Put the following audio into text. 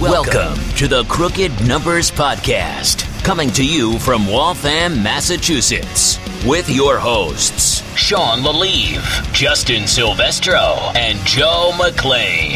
Welcome to the Crooked Numbers Podcast, coming to you from Waltham, Massachusetts, with your hosts, Sean Lalieve, Justin Silvestro, and Joe McLean.